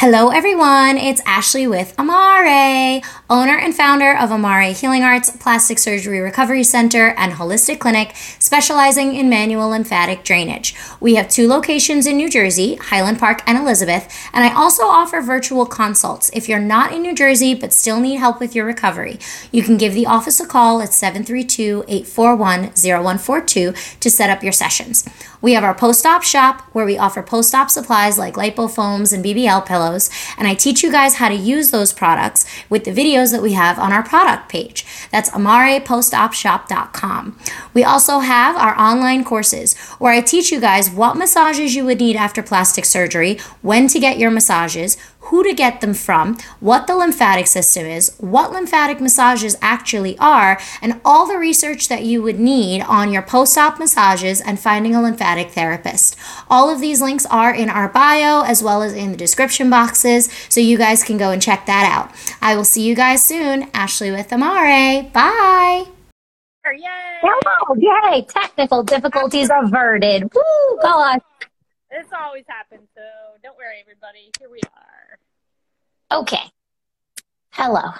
Hello, everyone. It's Ashley with Amare, owner and founder of Amare Healing Arts, Plastic Surgery Recovery Center, and Holistic Clinic, specializing in manual lymphatic drainage. We have two locations in New Jersey, Highland Park and Elizabeth, and I also offer virtual consults. If you're not in New Jersey but still need help with your recovery, you can give the office a call at 732 841 0142 to set up your sessions. We have our post op shop where we offer post op supplies like lipofoams and BBL pillows, and I teach you guys how to use those products with the videos that we have on our product page. That's amarepostopshop.com. We also have our online courses where I teach you guys what massages you would need after plastic surgery, when to get your massages, who to get them from, what the lymphatic system is, what lymphatic massages actually are, and all the research that you would need on your post op massages and finding a lymphatic therapist. All of these links are in our bio as well as in the description boxes, so you guys can go and check that out. I will see you guys soon. Ashley with Amare. Bye. Yay! Hello, yay! Technical difficulties averted. Woo, gosh. This always happens, so don't worry, everybody. Here we are. Okay. Hello.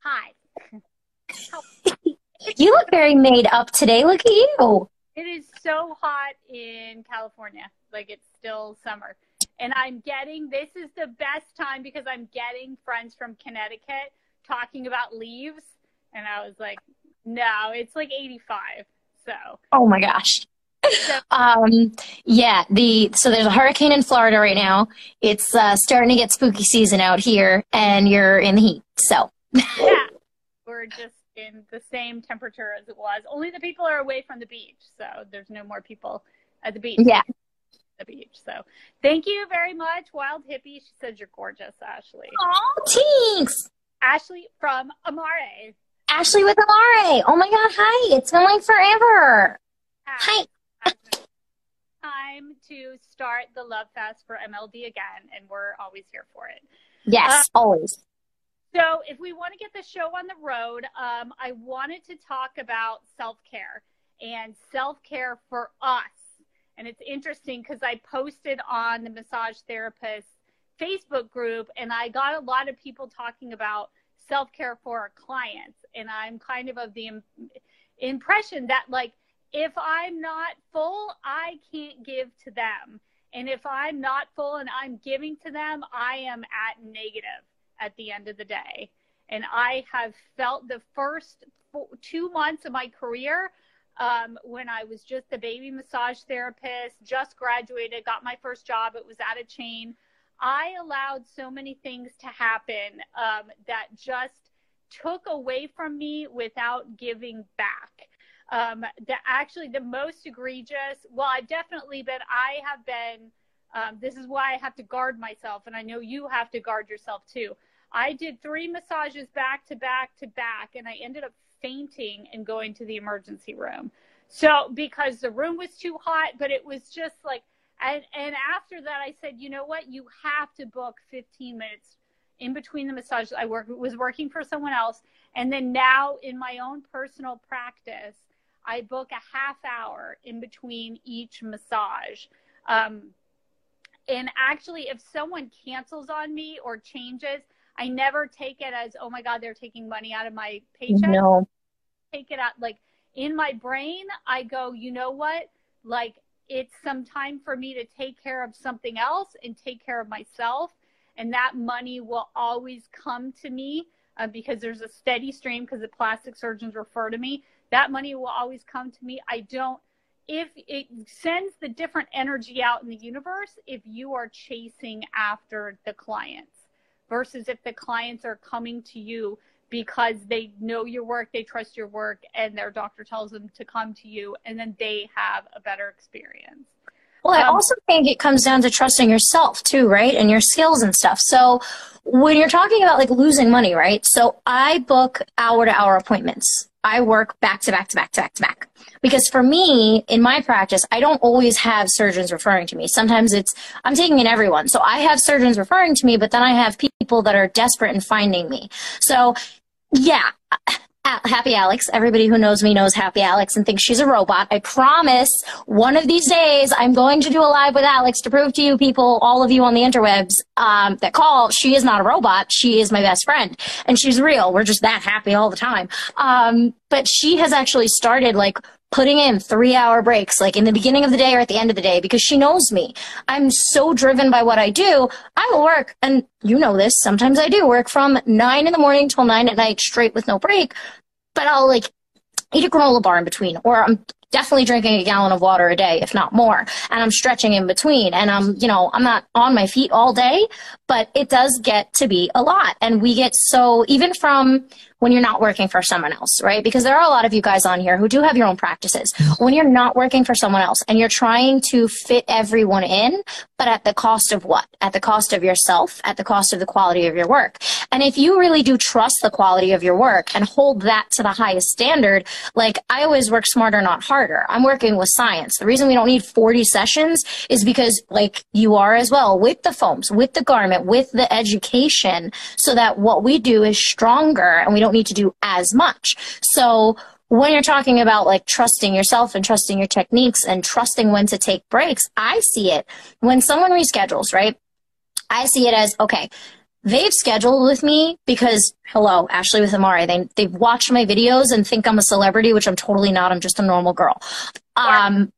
Hi. You look very made up today. Look at you. It is so hot in California. Like it's still summer. And I'm getting this is the best time because I'm getting friends from Connecticut talking about leaves. And I was like, no, it's like 85. So, Oh my gosh. Um, yeah, the so there's a hurricane in Florida right now. It's uh, starting to get spooky season out here, and you're in the heat. So yeah, we're just in the same temperature as it was. Only the people are away from the beach. So there's no more people at the beach. yeah, the beach. So thank you very much, Wild Hippie. She says you're gorgeous, Ashley. oh, thanks. Ashley from Amare. Ashley with Amare. Oh my God, hi! It's been like forever. Hi. Time to start the Love Fest for MLD again, and we're always here for it. Yes, always. So, if we want to get the show on the road, um, I wanted to talk about self care and self care for us. And it's interesting because I posted on the massage therapist Facebook group, and I got a lot of people talking about self care for our clients. And I'm kind of of the im- impression that, like, if I'm not full, I can't give to them. And if I'm not full and I'm giving to them, I am at negative at the end of the day. And I have felt the first two months of my career um, when I was just a baby massage therapist, just graduated, got my first job. It was at a chain. I allowed so many things to happen um, that just took away from me without giving back. Um, the actually the most egregious. Well, I've definitely been. I have been. Um, this is why I have to guard myself, and I know you have to guard yourself too. I did three massages back to back to back, and I ended up fainting and going to the emergency room. So because the room was too hot, but it was just like, and and after that, I said, you know what, you have to book 15 minutes in between the massages. I work was working for someone else, and then now in my own personal practice, I book a half hour in between each massage. Um, and actually, if someone cancels on me or changes, I never take it as, oh my God, they're taking money out of my paycheck. No. Take it out. Like in my brain, I go, you know what? Like it's some time for me to take care of something else and take care of myself. And that money will always come to me uh, because there's a steady stream because the plastic surgeons refer to me. That money will always come to me. I don't if it sends the different energy out in the universe if you are chasing after the clients versus if the clients are coming to you because they know your work, they trust your work, and their doctor tells them to come to you, and then they have a better experience. Well, I Um, also think it comes down to trusting yourself too, right? And your skills and stuff. So when you're talking about like losing money, right? So I book hour to hour appointments. I work back to back to back to back to back. Because for me, in my practice, I don't always have surgeons referring to me. Sometimes it's, I'm taking in everyone. So I have surgeons referring to me, but then I have people that are desperate in finding me. So yeah, Happy Alex. Everybody who knows me knows Happy Alex and thinks she's a robot. I promise one of these days I'm going to do a live with Alex to prove to you people, all of you on the interwebs, um, that call, she is not a robot. She is my best friend and she's real. We're just that happy all the time. Um, but she has actually started like putting in three hour breaks, like in the beginning of the day or at the end of the day, because she knows me. I'm so driven by what I do. I will work, and you know this, sometimes I do work from nine in the morning till nine at night straight with no break, but I'll like eat a granola bar in between, or I'm definitely drinking a gallon of water a day, if not more. And I'm stretching in between. And I'm, you know, I'm not on my feet all day, but it does get to be a lot. And we get so, even from when you're not working for someone else, right? Because there are a lot of you guys on here who do have your own practices. When you're not working for someone else and you're trying to fit everyone in, but at the cost of what? At the cost of yourself, at the cost of the quality of your work. And if you really do trust the quality of your work and hold that to the highest standard, like I always work smarter, not harder. I'm working with science. The reason we don't need 40 sessions is because like you are as well with the foams, with the garment, with the education so that what we do is stronger and we don't need to do as much. So when you're talking about like trusting yourself and trusting your techniques and trusting when to take breaks, I see it when someone reschedules, right? I see it as, okay, they've scheduled with me because hello, Ashley with Amare They they've watched my videos and think I'm a celebrity, which I'm totally not. I'm just a normal girl. Um,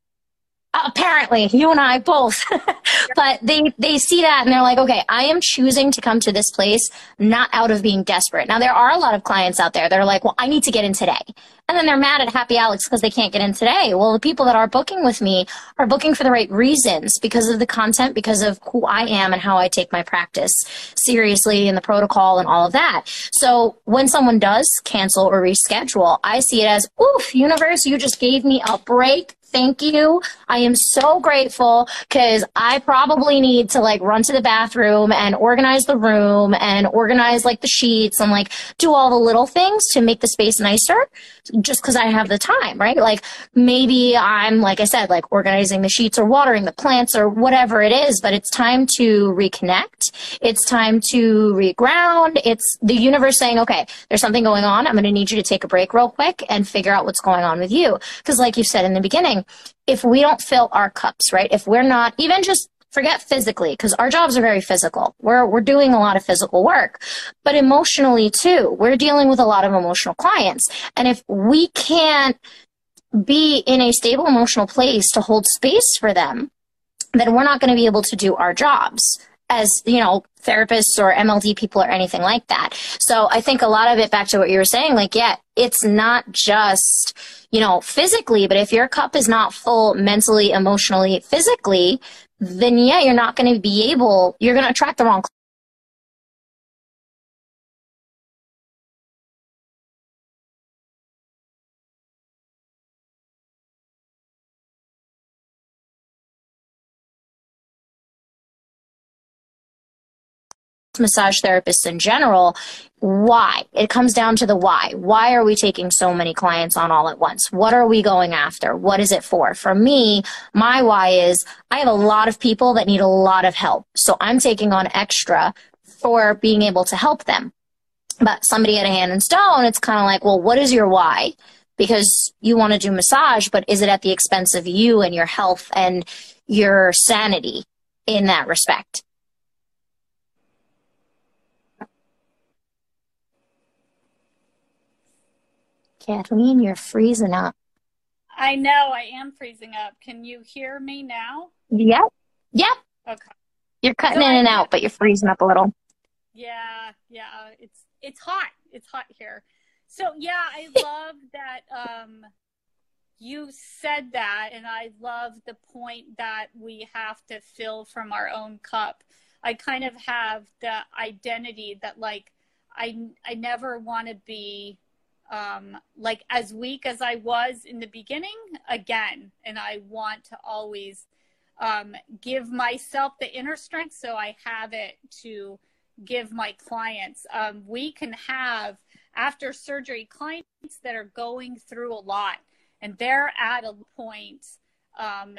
apparently you and I both, but they, they see that and they're like, okay, I am choosing to come to this place not out of being desperate. Now there are a lot of clients out there that are like, well, I need to get in today. And then they're mad at Happy Alex because they can't get in today. Well, the people that are booking with me are booking for the right reasons because of the content, because of who I am and how I take my practice seriously and the protocol and all of that. So when someone does cancel or reschedule, I see it as, oof, universe, you just gave me a break thank you. I am so grateful because I probably need to like run to the bathroom and organize the room and organize like the sheets and like do all the little things to make the space nicer just because I have the time, right? Like maybe I'm, like I said, like organizing the sheets or watering the plants or whatever it is, but it's time to reconnect. It's time to reground. It's the universe saying, okay, there's something going on. I'm going to need you to take a break real quick and figure out what's going on with you. Because like you said in the beginning, if we don't fill our cups, right? If we're not even just forget physically because our jobs are very physical. We're we're doing a lot of physical work, but emotionally too. We're dealing with a lot of emotional clients. And if we can't be in a stable emotional place to hold space for them, then we're not going to be able to do our jobs as, you know, therapists or MLD people or anything like that. So I think a lot of it back to what you were saying, like, yeah, it's not just, you know, physically, but if your cup is not full mentally, emotionally, physically, then yeah, you're not going to be able, you're going to attract the wrong massage therapists in general, why? It comes down to the why. Why are we taking so many clients on all at once? What are we going after? What is it for? For me, my why is I have a lot of people that need a lot of help. So I'm taking on extra for being able to help them. But somebody at a Hand and Stone, it's kind of like, well, what is your why? Because you want to do massage, but is it at the expense of you and your health and your sanity in that respect? Kathleen, you're freezing up. I know I am freezing up. Can you hear me now? Yep. Yep. Okay. You're cutting so in and out, but you're freezing up a little. Yeah, yeah. It's it's hot. It's hot here. So yeah, I love that um you said that and I love the point that we have to fill from our own cup. I kind of have the identity that like I I never want to be um, like as weak as I was in the beginning again. And I want to always um, give myself the inner strength so I have it to give my clients. Um, we can have after surgery clients that are going through a lot and they're at a point um,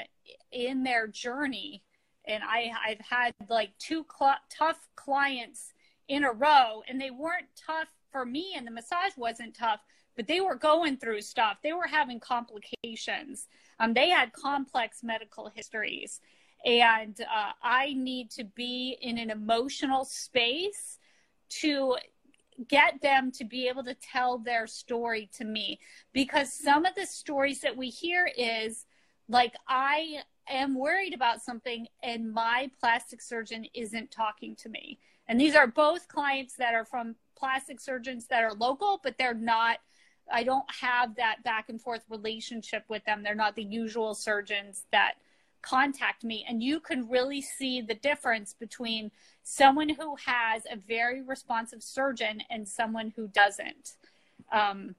in their journey. And I, I've had like two cl- tough clients in a row, and they weren't tough for me and the massage wasn't tough but they were going through stuff. They were having complications. Um, they had complex medical histories. And uh, I need to be in an emotional space to get them to be able to tell their story to me because some of the stories that we hear is like I am worried about something and my plastic surgeon isn't talking to me. And these are both clients that are from plastic surgeons that are local, but they're not, I don't have that back and forth relationship with them. They're not the usual surgeons that contact me. And you can really see the difference between someone who has a very responsive surgeon and someone who doesn't. Um,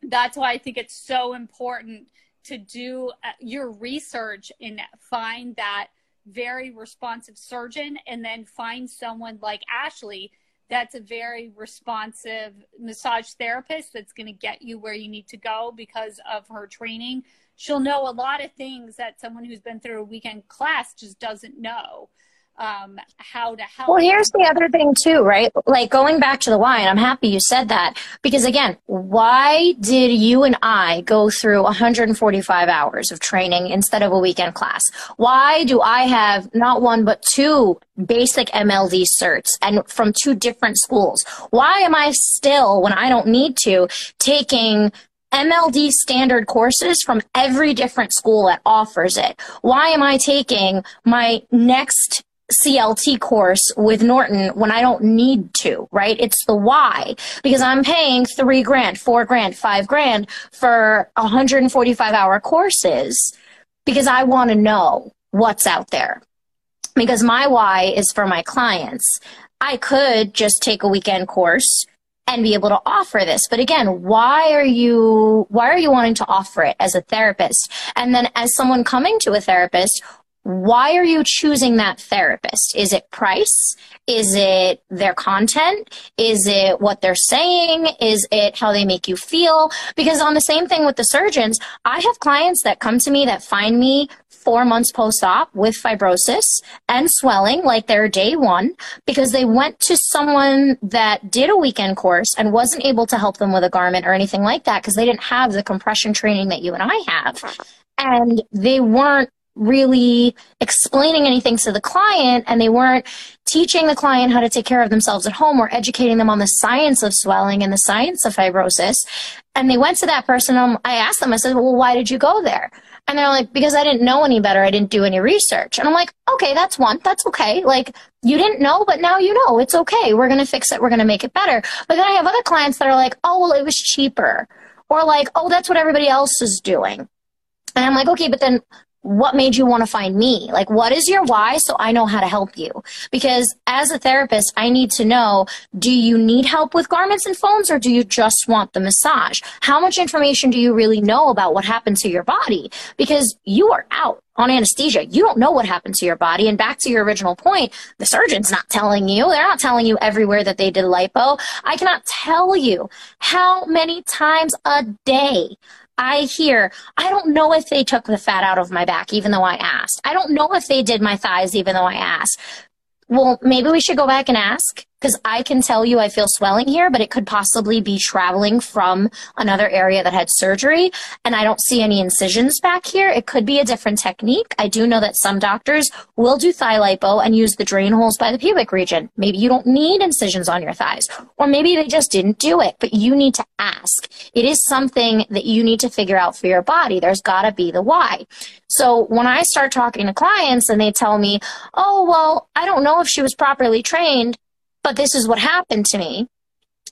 that's why I think it's so important to do uh, your research and find that very responsive surgeon and then find someone like Ashley that's a very responsive massage therapist that's going to get you where you need to go because of her training. She'll know a lot of things that someone who's been through a weekend class just doesn't know um, how to help. Well, here's the other thing too, right? Like going back to the why, and I'm happy you said that because again, why did you and I go through 145 hours of training instead of a weekend class? Why do I have not one but two basic MLD certs and from two different schools? Why am I still, when I don't need to, taking MLD standard courses from every different school that offers it. Why am I taking my next CLT course with Norton when I don't need to, right? It's the why because I'm paying three grand, four grand, five grand for 145 hour courses because I want to know what's out there. Because my why is for my clients. I could just take a weekend course and be able to offer this. But again, why are you, why are you wanting to offer it as a therapist? And then as someone coming to a therapist, why are you choosing that therapist? Is it price? Is it their content? Is it what they're saying? Is it how they make you feel? Because on the same thing with the surgeons, I have clients that come to me that find me four months post-op with fibrosis and swelling like they're day one because they went to someone that did a weekend course and wasn't able to help them with a garment or anything like that because they didn't have the compression training that you and I have. And they weren't really explaining anything to the client and they weren't teaching the client how to take care of themselves at home or educating them on the science of swelling and the science of fibrosis. And they went to that person. Um, I asked them, I said, well, why did you go there? And they're like, because I didn't know any better. I didn't do any research. And I'm like, okay, that's one. That's okay. Like, you didn't know, but now you know. It's okay. We're going to fix it. We're going to make it better. But then I have other clients that are like, oh, well, it was cheaper. Or like, oh, that's what everybody else is doing. And I'm like, okay, but then what made you want to find me? Like, what is your why so I know how to help you? Because as a therapist, I need to know, do you need help with garments and foams or do you just want the massage? How much information do you really know about what happened to your body? Because you are out on anesthesia. You don't know what happened to your body. And back to your original point, the surgeon's not telling you. They're not telling you everywhere that they did lipo. I cannot tell you how many times a day I hear, I don't know if they took the fat out of my back, even though I asked. I don't know if they did my thighs, even though I asked. Well, maybe we should go back and ask because I can tell you I feel swelling here, but it could possibly be traveling from another area that had surgery. And I don't see any incisions back here. It could be a different technique. I do know that some doctors will do thigh lipo and use the drain holes by the pubic region. Maybe you don't need incisions on your thighs, or maybe they just didn't do it, but you need to ask. It is something that you need to figure out for your body. There's got to be the why. So when I start talking to clients and they tell me, oh, well, I don't know if she was properly trained, but this is what happened to me.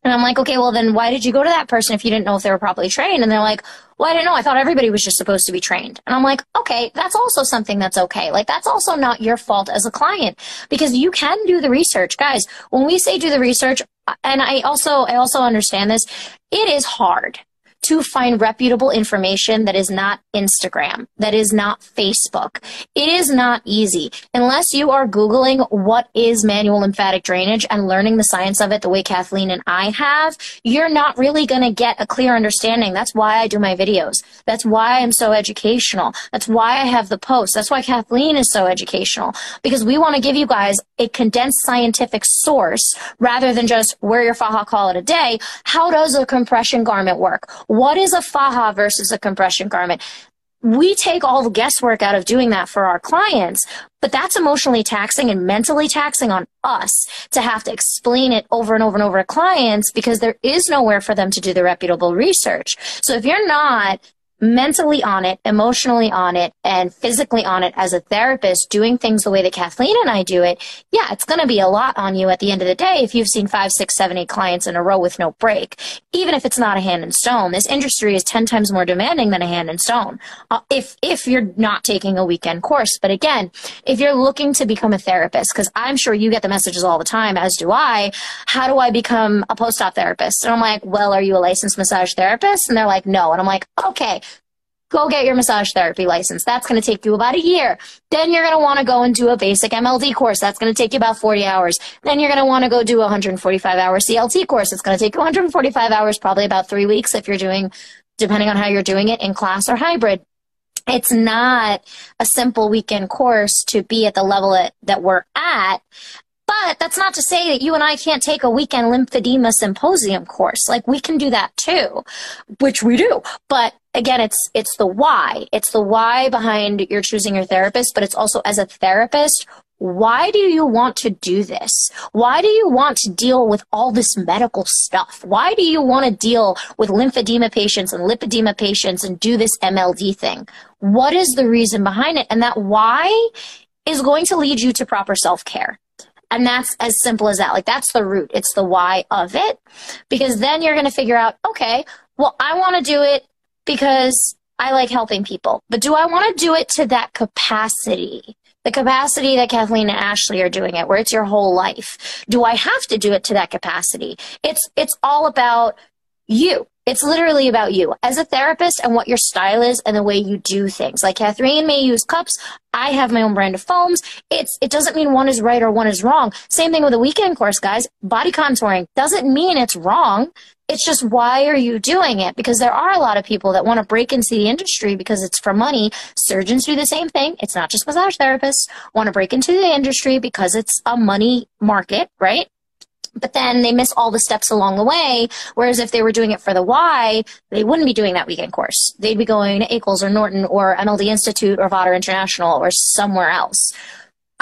And I'm like, okay, well then why did you go to that person if you didn't know if they were properly trained? And they're like, well, I didn't know. I thought everybody was just supposed to be trained. And I'm like, okay, that's also something that's okay. Like that's also not your fault as a client because you can do the research. Guys, when we say do the research, and I also, I also understand this, it is hard to find reputable information that is not Instagram, that is not Facebook. It is not easy unless you are Googling what is manual lymphatic drainage and learning the science of it the way Kathleen and I have. You're not really going to get a clear understanding. That's why I do my videos. That's why I'm so educational. That's why I have the posts. That's why Kathleen is so educational because we want to give you guys a condensed scientific source rather than just wear your faja, call it a day. How does a compression garment work? What is a faja versus a compression garment? we take all the guesswork out of doing that for our clients, but that's emotionally taxing and mentally taxing on us to have to explain it over and over and over to clients because there is nowhere for them to do the reputable research. So if you're not mentally on it, emotionally on it, and physically on it as a therapist, doing things the way that Kathleen and I do it, yeah, it's going to be a lot on you at the end of the day if you've seen five, six, seven, eight clients in a row with no break. Even if it's not a Hand and Stone, this industry is 10 times more demanding than a Hand and Stone. Uh, if, if you're not taking a weekend course. But again, if you're looking to become a therapist, because I'm sure you get the messages all the time, as do I, how do I become a post-op therapist? And I'm like, well, are you a licensed massage therapist? And they're like, no. And I'm like, okay, go get your massage therapy license. That's going to take you about a year. Then you're going to want to go and do a basic MLD course. That's going to take you about 40 hours. Then you're going to want to go do a 145 hour CLT course. It's going to take you 145 hours, probably about three weeks if you're doing, depending on how you're doing it in class or hybrid. It's not a simple weekend course to be at the level that, that we're at. But that's not to say that you and I can't take a weekend lymphedema symposium course. Like we can do that too, which we do. But again, it's, it's the why. It's the why behind your choosing your therapist, but it's also as a therapist, why do you want to do this? Why do you want to deal with all this medical stuff? Why do you want to deal with lymphedema patients and lipedema patients and do this MLD thing? What is the reason behind it? And that why is going to lead you to proper self care. And that's as simple as that. Like that's the root. It's the why of it. Because then you're going to figure out, okay, well, I want to do it because I like helping people. But do I want to do it to that capacity? The capacity that Kathleen and Ashley are doing it, where it's your whole life. Do I have to do it to that capacity? It's, it's all about you. It's literally about you as a therapist and what your style is and the way you do things. Like Kathleen may use cups. I have my own brand of foams. It's, it doesn't mean one is right or one is wrong. Same thing with a weekend course, guys. Body contouring doesn't mean it's wrong. It's just why are you doing it? Because there are a lot of people that want to break into the industry because it's for money. Surgeons do the same thing. It's not just massage therapists want to break into the industry because it's a money market, right? But then they miss all the steps along the way. Whereas if they were doing it for the why, they wouldn't be doing that weekend course. They'd be going to or Norton or MLD Institute or Vodder International or somewhere else.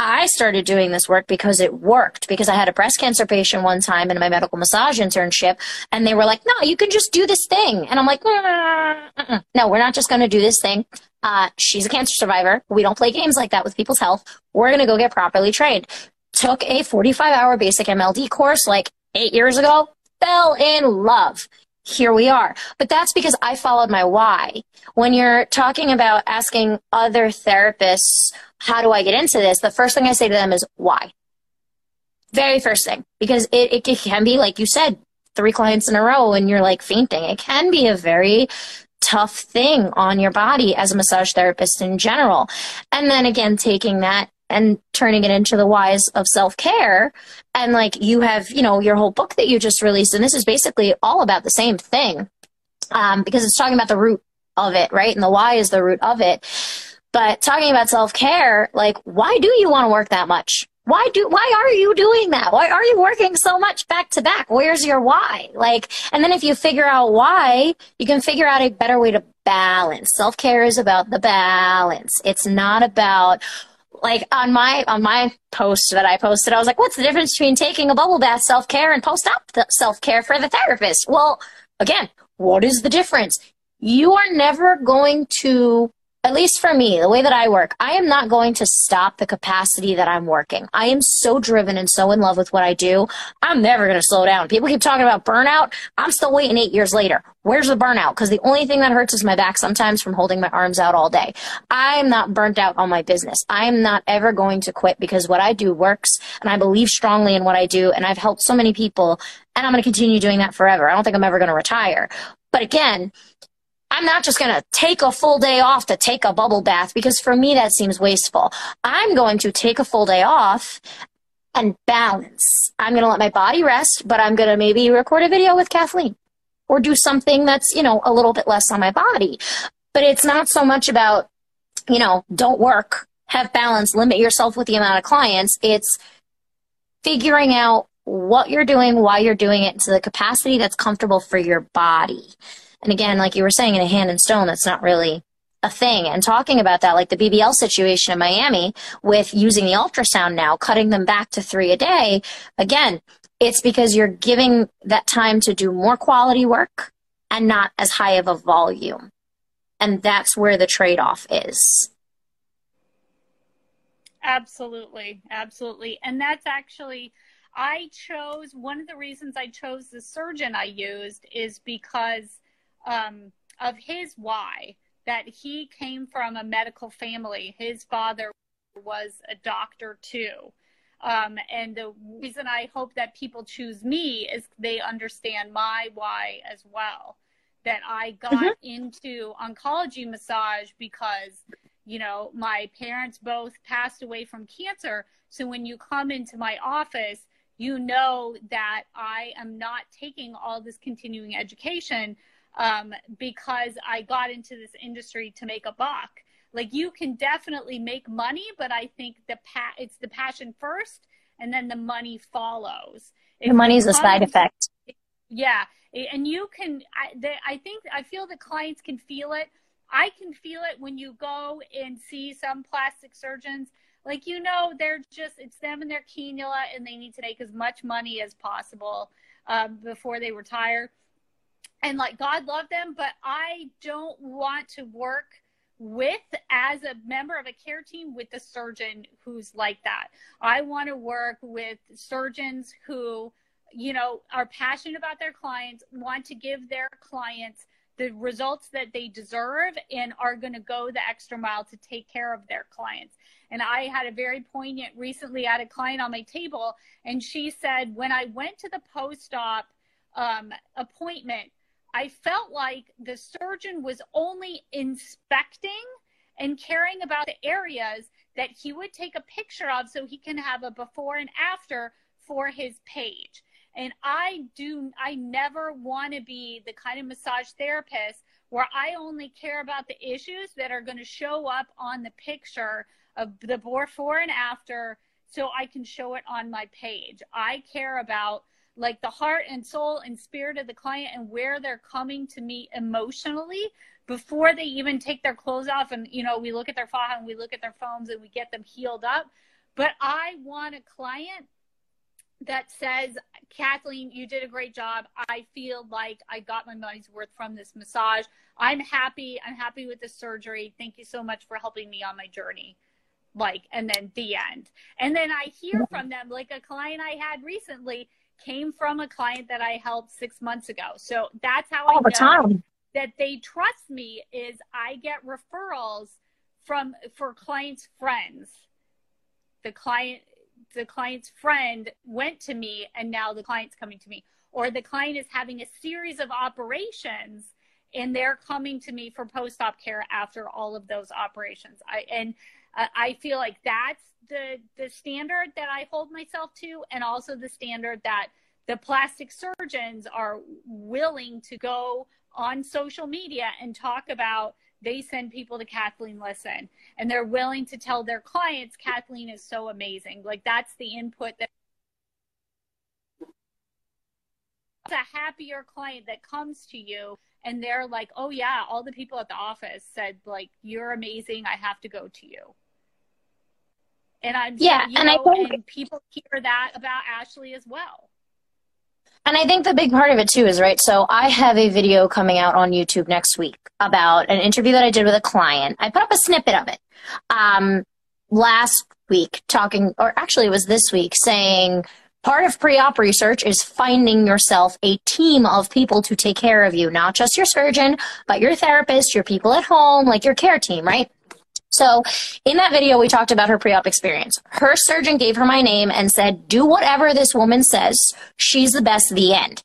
I started doing this work because it worked because I had a breast cancer patient one time in my medical massage internship and they were like, no, you can just do this thing. And I'm like, mm, mm, mm. no, we're not just going to do this thing. Uh, she's a cancer survivor. We don't play games like that with people's health. We're going to go get properly trained took a 45 hour basic MLD course like eight years ago, fell in love. Here we are. But that's because I followed my why. When you're talking about asking other therapists, how do I get into this? The first thing I say to them is why. Very first thing, because it, it, can be, like you said, three clients in a row and you're like fainting. It can be a very tough thing on your body as a massage therapist in general. And then again, taking that and turning it into the whys of self care. And like you have, you know, your whole book that you just released, and this is basically all about the same thing um, because it's talking about the root of it, right? And the why is the root of it. But talking about self care, like, why do you want to work that much? Why do, why are you doing that? Why are you working so much back to back? Where's your why? Like, and then if you figure out why, you can figure out a better way to balance. Self care is about the balance. It's not about, like on my on my post that I posted, I was like, "What's the difference between taking a bubble bath self care and post op self care for the therapist?" Well, again, what is the difference? You are never going to at least for me, the way that I work, I am not going to stop the capacity that I'm working. I am so driven and so in love with what I do. I'm never going to slow down. People keep talking about burnout. I'm still waiting eight years later. Where's the burnout? Because the only thing that hurts is my back sometimes from holding my arms out all day. I'm not burnt out on my business. I'm not ever going to quit because what I do works and I believe strongly in what I do and I've helped so many people and I'm going to continue doing that forever. I don't think I'm ever going to retire. But again, I'm not just going to take a full day off to take a bubble bath because for me that seems wasteful. I'm going to take a full day off and balance. I'm going to let my body rest, but I'm going to maybe record a video with Kathleen or do something that's, you know, a little bit less on my body. But it's not so much about, you know, don't work, have balance, limit yourself with the amount of clients. It's figuring out what you're doing, why you're doing it to the capacity that's comfortable for your body. And again, like you were saying, in a Hand and Stone, that's not really a thing. And talking about that, like the BBL situation in Miami with using the ultrasound now, cutting them back to three a day, again, it's because you're giving that time to do more quality work and not as high of a volume. And that's where the trade off is. Absolutely. Absolutely. And that's actually, I chose one of the reasons I chose the surgeon I used is because um, of his why that he came from a medical family. His father was a doctor too. Um, and the reason I hope that people choose me is they understand my why as well. That I got mm-hmm. into oncology massage because, you know, my parents both passed away from cancer. So when you come into my office, you know that I am not taking all this continuing education um, because I got into this industry to make a buck. Like you can definitely make money, but I think the pa- it's the passion first, and then the money follows. If the money is a side effect. Yeah, and you can. I, the, I think I feel that clients can feel it. I can feel it when you go and see some plastic surgeons. Like you know, they're just it's them and their cannula, and they need to make as much money as possible um, before they retire and like God love them, but I don't want to work with as a member of a care team with a surgeon who's like that. I want to work with surgeons who, you know, are passionate about their clients, want to give their clients the results that they deserve and are going to go the extra mile to take care of their clients. And I had a very poignant recently had a client on my table and she said when I went to the post-op um, appointment I felt like the surgeon was only inspecting and caring about the areas that he would take a picture of so he can have a before and after for his page. And I do, I never want to be the kind of massage therapist where I only care about the issues that are going to show up on the picture of the before and after so I can show it on my page. I care about like the heart and soul and spirit of the client and where they're coming to me emotionally before they even take their clothes off. And you know we look at their file and we look at their foams and we get them healed up. But i want a client that says kathleen you did a great job. I feel like i got my money's worth from this massage. I'm happy. I'm happy with the surgery. Thank you so much for helping me on my journey. Like and then the end. And then i hear from them like a client i had recently came from a client that I helped six months ago. So that's how All I know time. that they trust me is I get referrals from for clients' friends. The client the client's friend went to me and now the client's coming to me. Or the client is having a series of operations and they're coming to me for post-op care after all of those operations. I and I feel like that's the the standard that I hold myself to, and also the standard that the plastic surgeons are willing to go on social media and talk about they send people to Kathleen Lisson and they're willing to tell their clients Kathleen is so amazing. Like that's the input that a happier client that comes to you and they're like, "Oh yeah, all the people at the office said like you're amazing. I have to go to you." And I'm yeah, and know, I think and people hear that about Ashley as well. And I think the big part of it too is right. So I have a video coming out on YouTube next week about an interview that I did with a client. I put up a snippet of it um, last week, talking, or actually it was this week, saying part of pre-op research is finding yourself a team of people to take care of you, not just your surgeon, but your therapist, your people at home, like your care team, right? So in that video, we talked about her pre-op experience. Her surgeon gave her my name and said, do whatever this woman says. She's the best, the end.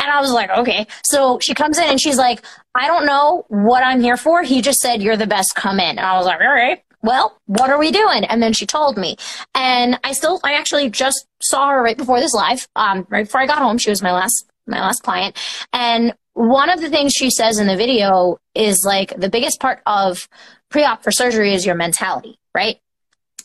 And I was like, okay. So she comes in and she's like, I don't know what I'm here for. He just said, you're the best, come in. And I was like, all right, well, what are we doing? And then she told me. And I still, I actually just saw her right before this live, um, right before I got home. She was my last, my last client. And one of the things she says in the video is like the biggest part of pre-op for surgery is your mentality, right?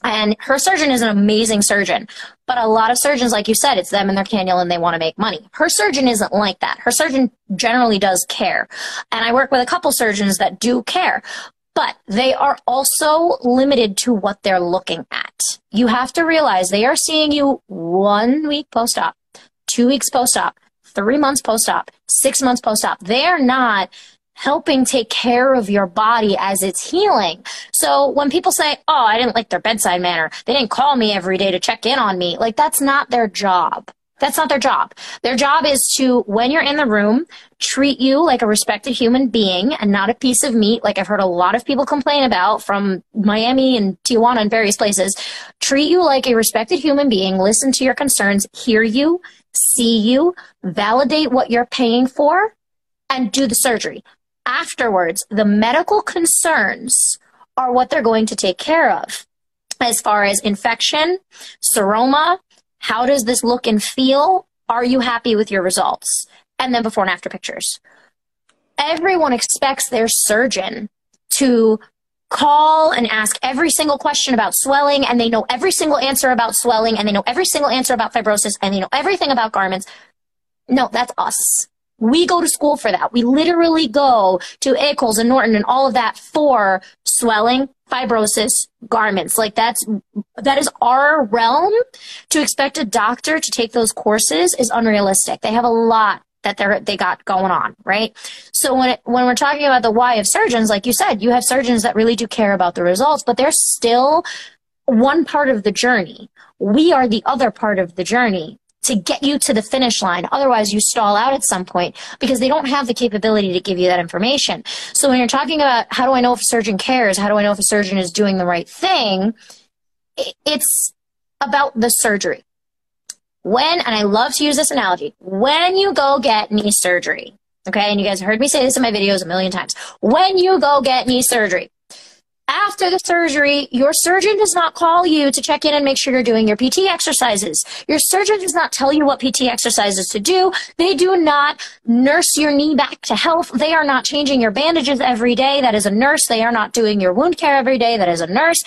And her surgeon is an amazing surgeon. But a lot of surgeons, like you said, it's them and their cannula and they want to make money. Her surgeon isn't like that. Her surgeon generally does care. And I work with a couple surgeons that do care. But they are also limited to what they're looking at. You have to realize they are seeing you one week post-op, two weeks post-op, three months post-op, six months post-op. They're not helping take care of your body as it's healing. So when people say, Oh, I didn't like their bedside manner. They didn't call me every day to check in on me. Like that's not their job. That's not their job. Their job is to, when you're in the room, treat you like a respected human being and not a piece of meat, like I've heard a lot of people complain about from Miami and Tijuana and various places. Treat you like a respected human being, listen to your concerns, hear you, see you, validate what you're paying for, and do the surgery afterwards, the medical concerns are what they're going to take care of as far as infection, seroma, how does this look and feel? Are you happy with your results? And then before and after pictures. Everyone expects their surgeon to call and ask every single question about swelling and they know every single answer about swelling and they know every single answer about fibrosis and they know everything about garments. No, that's us. We go to school for that. We literally go to ACOLS and Norton and all of that for swelling, fibrosis, garments. Like that's, that is our realm. To expect a doctor to take those courses is unrealistic. They have a lot that they're they got going on, right? So when it, when we're talking about the why of surgeons, like you said, you have surgeons that really do care about the results, but they're still one part of the journey. We are the other part of the journey to get you to the finish line. Otherwise, you stall out at some point because they don't have the capability to give you that information. So when you're talking about how do I know if a surgeon cares? How do I know if a surgeon is doing the right thing? It's about the surgery. When, and I love to use this analogy, when you go get knee surgery, okay, and you guys heard me say this in my videos a million times, when you go get knee surgery, after the surgery, your surgeon does not call you to check in and make sure you're doing your PT exercises. Your surgeon does not tell you what PT exercises to do. They do not nurse your knee back to health. They are not changing your bandages every day. That is a nurse. They are not doing your wound care every day. That is a nurse.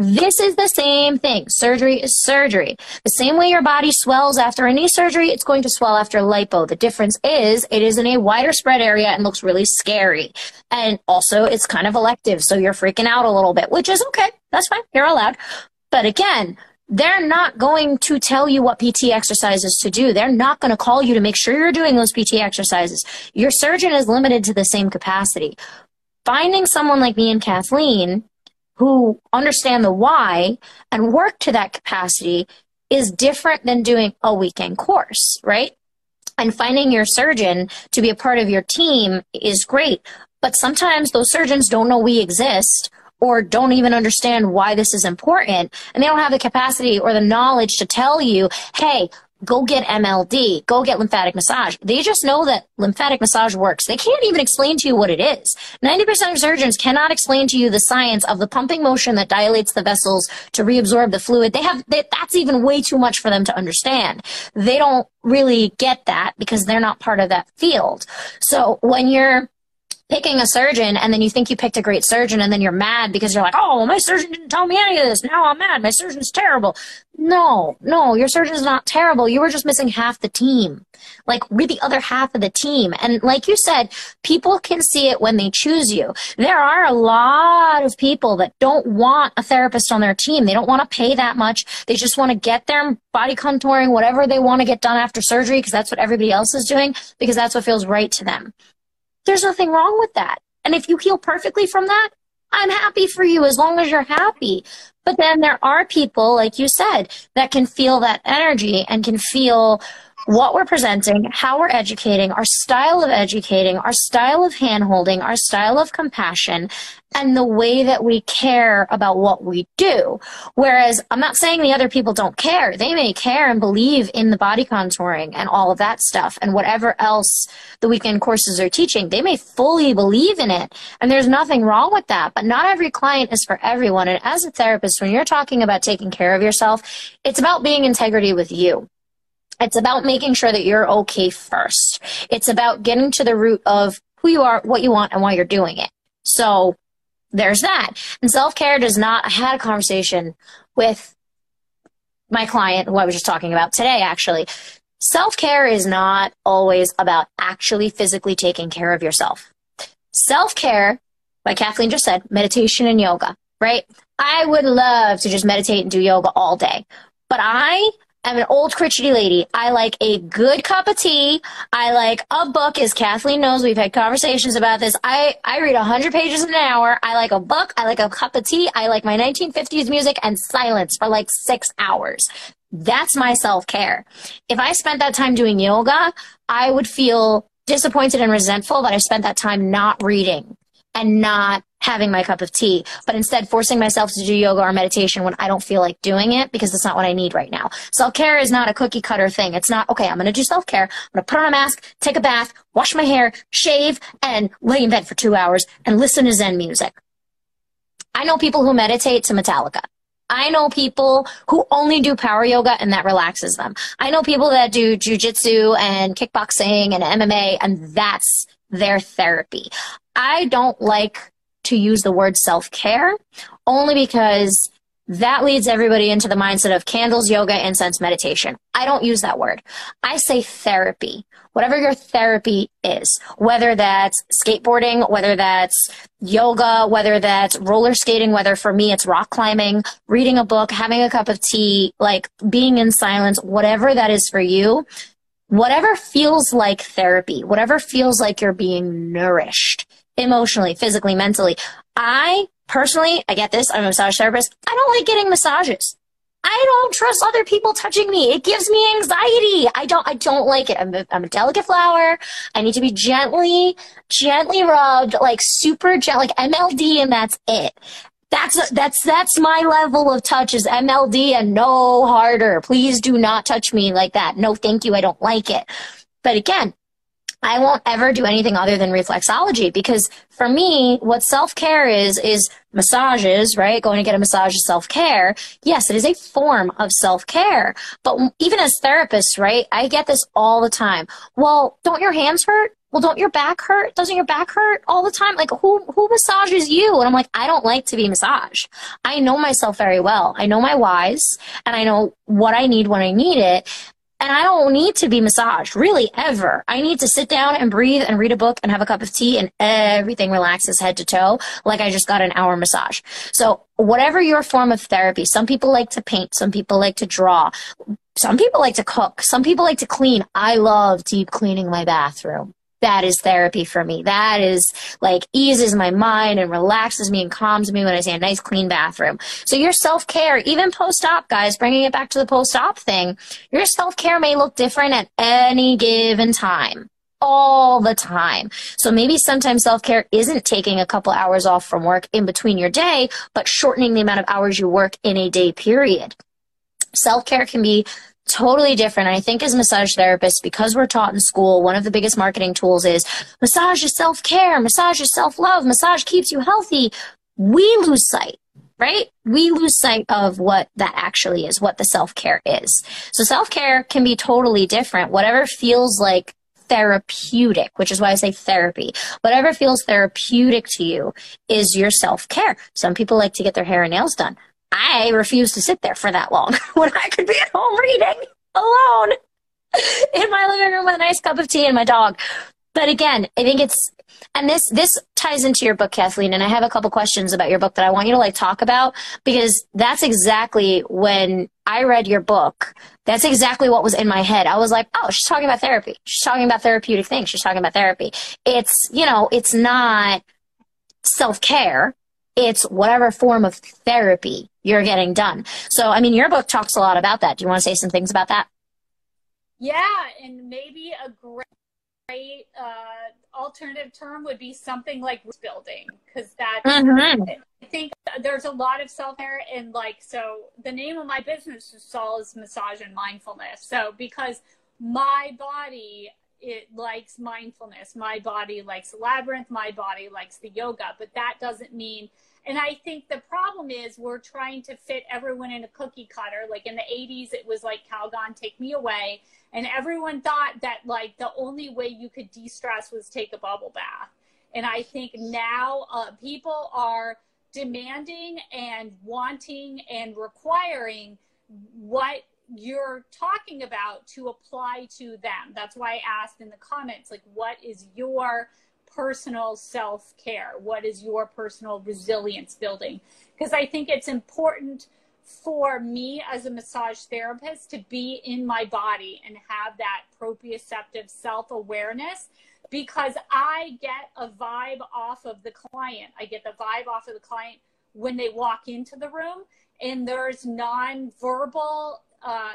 This is the same thing. Surgery is surgery. The same way your body swells after a knee surgery, it's going to swell after lipo. The difference is it is in a wider spread area and looks really scary. And also it's kind of elective. So you're freaking out a little bit, which is okay. That's fine. You're allowed. But again, they're not going to tell you what PT exercises to do. They're not going to call you to make sure you're doing those PT exercises. Your surgeon is limited to the same capacity. Finding someone like me and Kathleen who understand the why and work to that capacity is different than doing a weekend course, right? And finding your surgeon to be a part of your team is great. But sometimes those surgeons don't know we exist or don't even understand why this is important. And they don't have the capacity or the knowledge to tell you, hey, go get MLD, go get lymphatic massage. They just know that lymphatic massage works. They can't even explain to you what it is. 90% of surgeons cannot explain to you the science of the pumping motion that dilates the vessels to reabsorb the fluid. They have, they, that's even way too much for them to understand. They don't really get that because they're not part of that field. So when you're picking a surgeon and then you think you picked a great surgeon and then you're mad because you're like, oh, my surgeon didn't tell me any of this. Now I'm mad. My surgeon's terrible. No, no, your surgeon's not terrible. You were just missing half the team. Like we're the other half of the team. And like you said, people can see it when they choose you. There are a lot of people that don't want a therapist on their team. They don't want to pay that much. They just want to get their body contouring, whatever they want to get done after surgery because that's what everybody else is doing because that's what feels right to them. There's nothing wrong with that. And if you heal perfectly from that, I'm happy for you as long as you're happy. But then there are people, like you said, that can feel that energy and can feel what we're presenting, how we're educating, our style of educating, our style of handholding, our style of compassion, and the way that we care about what we do. Whereas I'm not saying the other people don't care. They may care and believe in the body contouring and all of that stuff and whatever else the weekend courses are teaching. They may fully believe in it. And there's nothing wrong with that. But not every client is for everyone. And as a therapist, when you're talking about taking care of yourself, it's about being integrity with you. It's about making sure that you're okay first. It's about getting to the root of who you are, what you want, and why you're doing it. So there's that. And self care does not, I had a conversation with my client who I was just talking about today, actually. Self care is not always about actually physically taking care of yourself. Self care, like Kathleen just said, meditation and yoga, right? I would love to just meditate and do yoga all day, but I I'm an old crotchety lady. I like a good cup of tea. I like a book, as Kathleen knows. We've had conversations about this. I, I read 100 pages an hour. I like a book. I like a cup of tea. I like my 1950s music and silence for like six hours. That's my self care. If I spent that time doing yoga, I would feel disappointed and resentful that I spent that time not reading and not having my cup of tea, but instead forcing myself to do yoga or meditation when I don't feel like doing it because it's not what I need right now. Self care is not a cookie cutter thing. It's not, okay, I'm going to do self care. I'm going to put on a mask, take a bath, wash my hair, shave, and lay in bed for two hours and listen to Zen music. I know people who meditate to Metallica. I know people who only do power yoga and that relaxes them. I know people that do jujitsu and kickboxing and MMA and that's their therapy. I don't like to use the word self care only because that leads everybody into the mindset of candles, yoga, incense, meditation. I don't use that word. I say therapy. Whatever your therapy is, whether that's skateboarding, whether that's yoga, whether that's roller skating, whether for me it's rock climbing, reading a book, having a cup of tea, like being in silence, whatever that is for you, whatever feels like therapy, whatever feels like you're being nourished emotionally, physically, mentally. I personally, I get this, I'm a massage therapist. I don't like getting massages. I don't trust other people touching me. It gives me anxiety. I don't, I don't like it. I'm a, I'm a delicate flower. I need to be gently, gently rubbed, like super gentle, like MLD and that's it. That's, that's, that's my level of touch is MLD and no harder. Please do not touch me like that. No, thank you. I don't like it. But again, I won't ever do anything other than reflexology because for me, what self care is, is massages, right? Going to get a massage is self care. Yes, it is a form of self care. But even as therapists, right? I get this all the time. Well, don't your hands hurt? Well, don't your back hurt? Doesn't your back hurt all the time? Like, who, who massages you? And I'm like, I don't like to be massaged. I know myself very well. I know my whys and I know what I need when I need it. And I don't need to be massaged, really, ever. I need to sit down and breathe and read a book and have a cup of tea and everything relaxes head to toe like I just got an hour massage. So whatever your form of therapy, some people like to paint, some people like to draw, some people like to cook, some people like to clean. I love deep cleaning my bathroom that is therapy for me. That is like eases my mind and relaxes me and calms me when I see a nice clean bathroom. So your self care, even post op, guys, bringing it back to the post op thing, your self care may look different at any given time. All the time. So maybe sometimes self care isn't taking a couple hours off from work in between your day, but shortening the amount of hours you work in a day period. Self care can be totally different. I think as massage therapists, because we're taught in school, one of the biggest marketing tools is massage is self care, massage is self love, massage keeps you healthy. We lose sight, right? We lose sight of what that actually is, what the self care is. So self care can be totally different. Whatever feels like therapeutic, which is why I say therapy. Whatever feels therapeutic to you is your self care. Some people like to get their hair and nails done. I refuse to sit there for that long when I could be at home reading alone in my living room with a nice cup of tea and my dog. But again, I think it's and this this ties into your book kathleen and i have a couple questions about your book that i want you to like talk about because that's exactly when i read your book that's exactly what was in my head. I was like oh she's talking about therapy. She's talking about therapeutic things. She's talking about therapy. It's you know it's not self-care it's whatever form of therapy you're getting done. So i mean your book talks a lot about that. Do you want to say some things about that? Yeah and maybe a great great uh, alternative term would be something like building because that mm-hmm. I think there's a lot of self care and like so the name of my business is Solace Massage and Mindfulness. So because my body it likes mindfulness, my body likes labyrinth, my body likes the yoga, but that doesn't mean and I think the problem is we're trying to fit everyone in a cookie cutter. Like in the 80s, it was like Calgon, take me away. And everyone thought that like the only way you could de stress was take a bubble bath. And I think now uh, people are demanding and wanting and requiring what you're talking about to apply to them. That's why I asked in the comments, like, what is your personal self care? What is your personal resilience building? Because I think it's important for me as a massage therapist to be in my body and have that proprioceptive self awareness because I get a vibe off of the client. I get the vibe off of the client when they walk into the room, and there's non-verbal. Uh,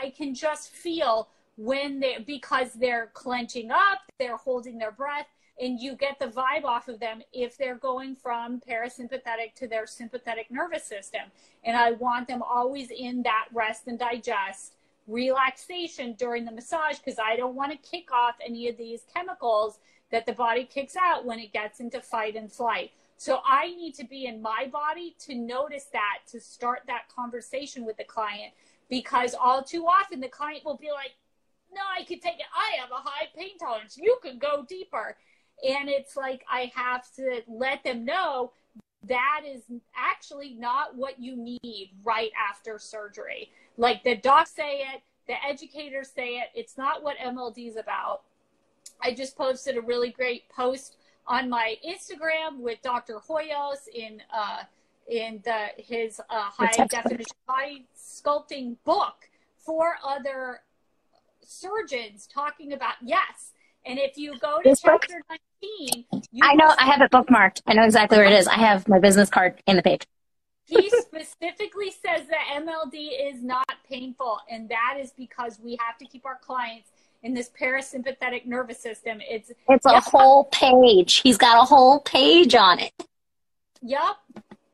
I can just feel when they because they're clenching up, they're holding their breath, and you get the vibe off of them if they're going from parasympathetic to their sympathetic nervous system. And I want them always in that rest and digest relaxation during the massage because I don't want to kick off any of these chemicals that the body kicks out when it gets into fight and flight. So I need to be in my body to notice that, to start that conversation with the client because all too often the client will be like, no, I can take it. I have a high pain tolerance. You can go deeper. And it's like I have to let them know that is actually not what you need right after surgery. Like the docs say it, the educators say it, it's not what MLD is about. I just posted a really great post on my Instagram with Dr. Hoyos in uh, in the, his uh, high definition body sculpting book for other surgeons talking about yes. And if you go to this chapter book? 19, I know I have it bookmarked. I know exactly where it is. I have my business card in the page. he specifically says that MLD is not painful, and that is because we have to keep our clients in this parasympathetic nervous system. It's it's a whole page. He's got a whole page on it. Yep.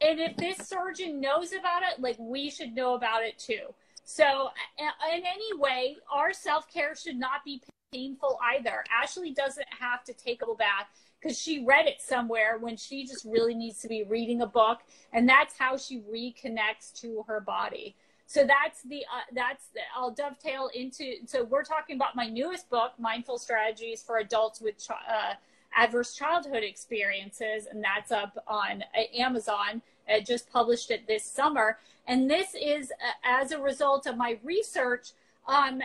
And if this surgeon knows about it, like we should know about it too. So, in any way, our self care should not be painful either. Ashley doesn't have to take a bath because she read it somewhere when she just really needs to be reading a book, and that's how she reconnects to her body. So that's the uh, that's the, I'll dovetail into. So we're talking about my newest book, Mindful Strategies for Adults with uh, Adverse Childhood Experiences, and that's up on uh, Amazon. I just published it this summer, and this is uh, as a result of my research um,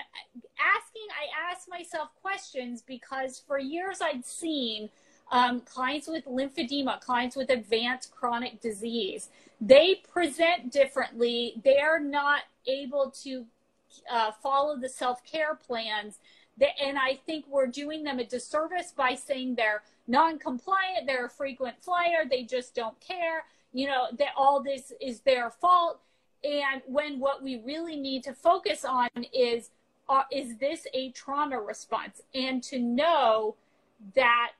asking, I asked myself questions because for years I'd seen um, clients with lymphedema, clients with advanced chronic disease. They present differently. They're not able to uh, follow the self care plans. That, and I think we're doing them a disservice by saying they're non compliant, they're a frequent flyer, they just don't care, you know, that all this is their fault and when what we really need to focus on is uh, is this a trauma response? And to know that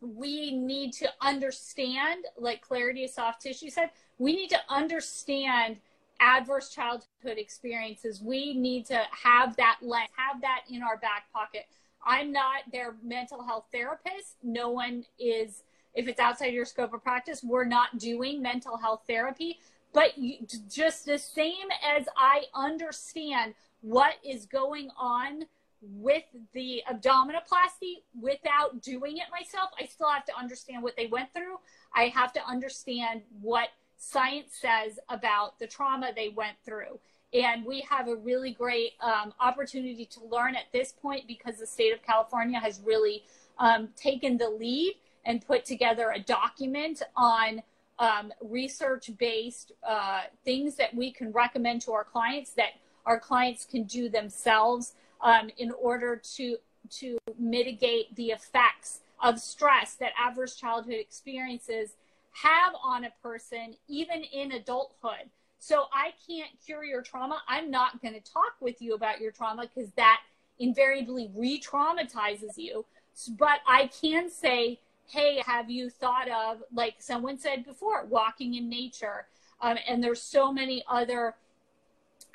we need to understand like clarity of soft tissue said we need to understand adverse childhood experiences. We need to have that lens have that in our back pocket. I'm not their mental health therapist. No one is if it's outside your scope of practice we're not doing mental health therapy but just the same as I understand what is going on with the abdominoplasty without doing it myself. I still have to understand what they went through. I have to understand what science says about the trauma they went through. And we have a really great um, opportunity to learn at this point because the state of California has really um, taken the lead and put together a document on um, research based uh, things that we can recommend to our clients that our clients can do themselves um, in order to to mitigate the effects of stress that adverse childhood experiences have on a person even in adulthood. So i can't cure your trauma. I'm not going to talk with you about your trauma because that invariably re-traumatizes you. But i can say hey have you thought of like someone said before walking in nature um, and there's so many other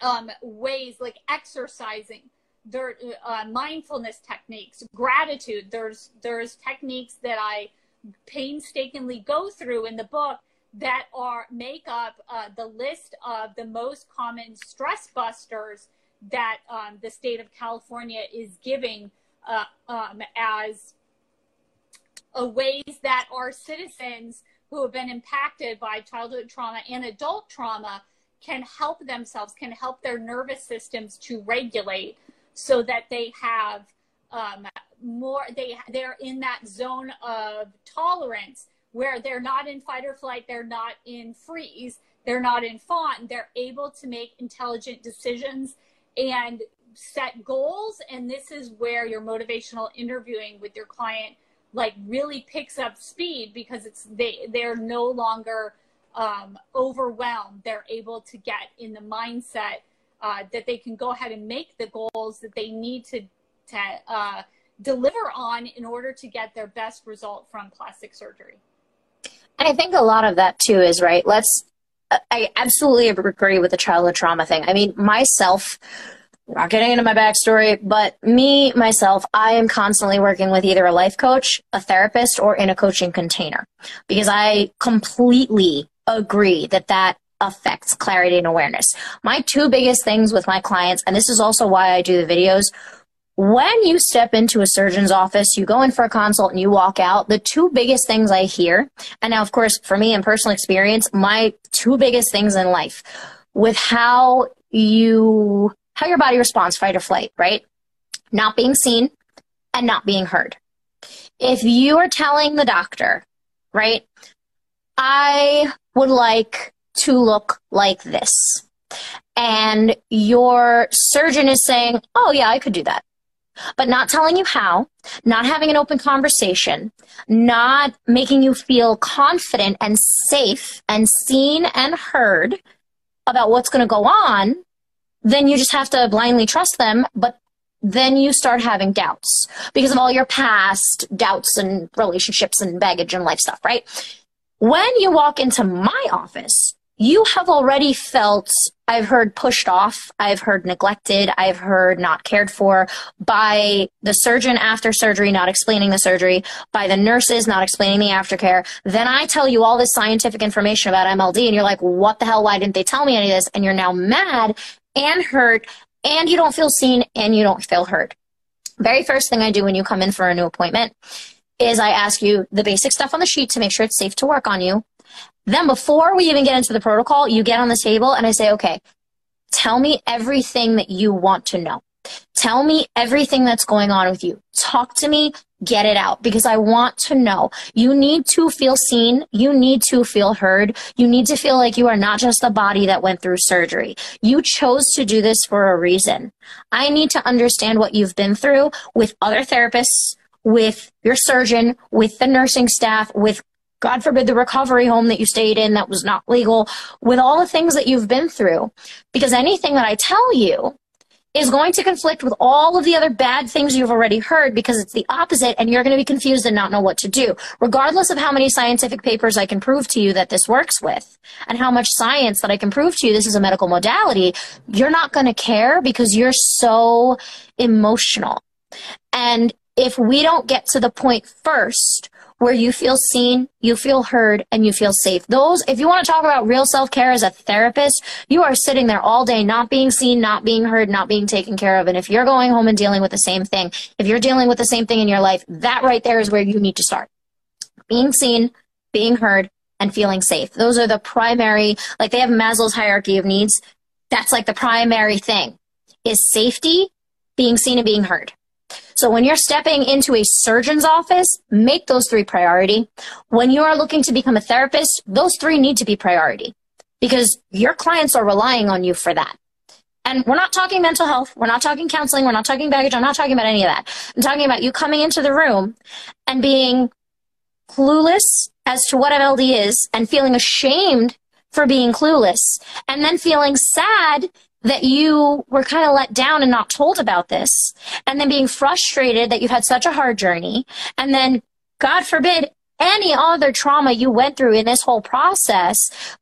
um, ways like exercising there uh, mindfulness techniques gratitude. There's there's techniques that i painstakingly go through in the book that are make up uh, the list of the most common stress busters that um, the state of california is giving uh, um, as ways that our citizens who have been impacted by childhood trauma and adult trauma can help themselves, can help their nervous systems to regulate so that they have um, more, they, they're in that zone of tolerance where they're not in fight or flight, they're not in freeze, they're not in fawn, they're able to make intelligent decisions and set goals. And this is where your motivational interviewing with your client like really picks up speed because it's they they're no longer um, overwhelmed. They're able to get in the mindset uh, that they can go ahead and make the goals that they need to to uh, deliver on in order to get their best result from plastic surgery. And I think a lot of that too is right. Let's. I absolutely agree with the childhood trauma thing. I mean, myself not getting into my backstory, but me, myself, I am constantly working with either a life coach, a therapist, or in a coaching container because I completely agree that that affects clarity and awareness. My two biggest things with my clients, and this is also why I do the videos. When you step into a surgeon's office, you go in for a consult and you walk out, the two biggest things I hear, and now, of course, for me in personal experience, my two biggest things in life with how you how your body responds fight or flight, right? Not being seen and not being heard. If you are telling the doctor, right, I would like to look like this, and your surgeon is saying, oh, yeah, I could do that but not telling you how, not having an open conversation, not making you feel confident and safe and seen and heard about what's going to go on, then you just have to blindly trust them. But then you start having doubts because of all your past doubts and relationships and baggage and life stuff, right? When you walk into my office, you have already felt I've heard pushed off, I've heard neglected, I've heard not cared for by the surgeon after surgery, not explaining the surgery, by the nurses not explaining the aftercare. Then I tell you all this scientific information about MLD and you're like, what the hell? Why didn't they tell me any of this? And you're now mad and hurt and you don't feel seen and you don't feel heard. Very first thing I do when you come in for a new appointment is I ask you the basic stuff on the sheet to make sure it's safe to work on you. Then before we even get into the protocol, you get on the table and I say, okay, tell me everything that you want to know. Tell me everything that's going on with you. Talk to me, get it out because I want to know. You need to feel seen. You need to feel heard. You need to feel like you are not just a body that went through surgery. You chose to do this for a reason. I need to understand what you've been through with other therapists, with your surgeon, with the nursing staff, with God forbid the recovery home that you stayed in that was not legal, with all the things that you've been through. Because anything that I tell you is going to conflict with all of the other bad things you've already heard because it's the opposite and you're going to be confused and not know what to do. Regardless of how many scientific papers I can prove to you that this works with and how much science that I can prove to you this is a medical modality, you're not going to care because you're so emotional. And if we don't get to the point first where you feel seen, you feel heard, and you feel safe. Those, if you want to talk about real self-care as a therapist, you are sitting there all day not being seen, not being heard, not being taken care of. And if you're going home and dealing with the same thing, if you're dealing with the same thing in your life, that right there is where you need to start. Being seen, being heard, and feeling safe. Those are the primary, like they have Maslow's hierarchy of needs. That's like the primary thing is safety, being seen and being heard. So when you're stepping into a surgeon's office, make those three priority. When you are looking to become a therapist, those three need to be priority because your clients are relying on you for that. And we're not talking mental health. We're not talking counseling. We're not talking baggage. I'm not talking about any of that. I'm talking about you coming into the room and being clueless as to what MLD is and feeling ashamed for being clueless and then feeling sad that you were kind of let down and not told about this, and then being frustrated that you've had such a hard journey, and then, God forbid, any other trauma you went through in this whole process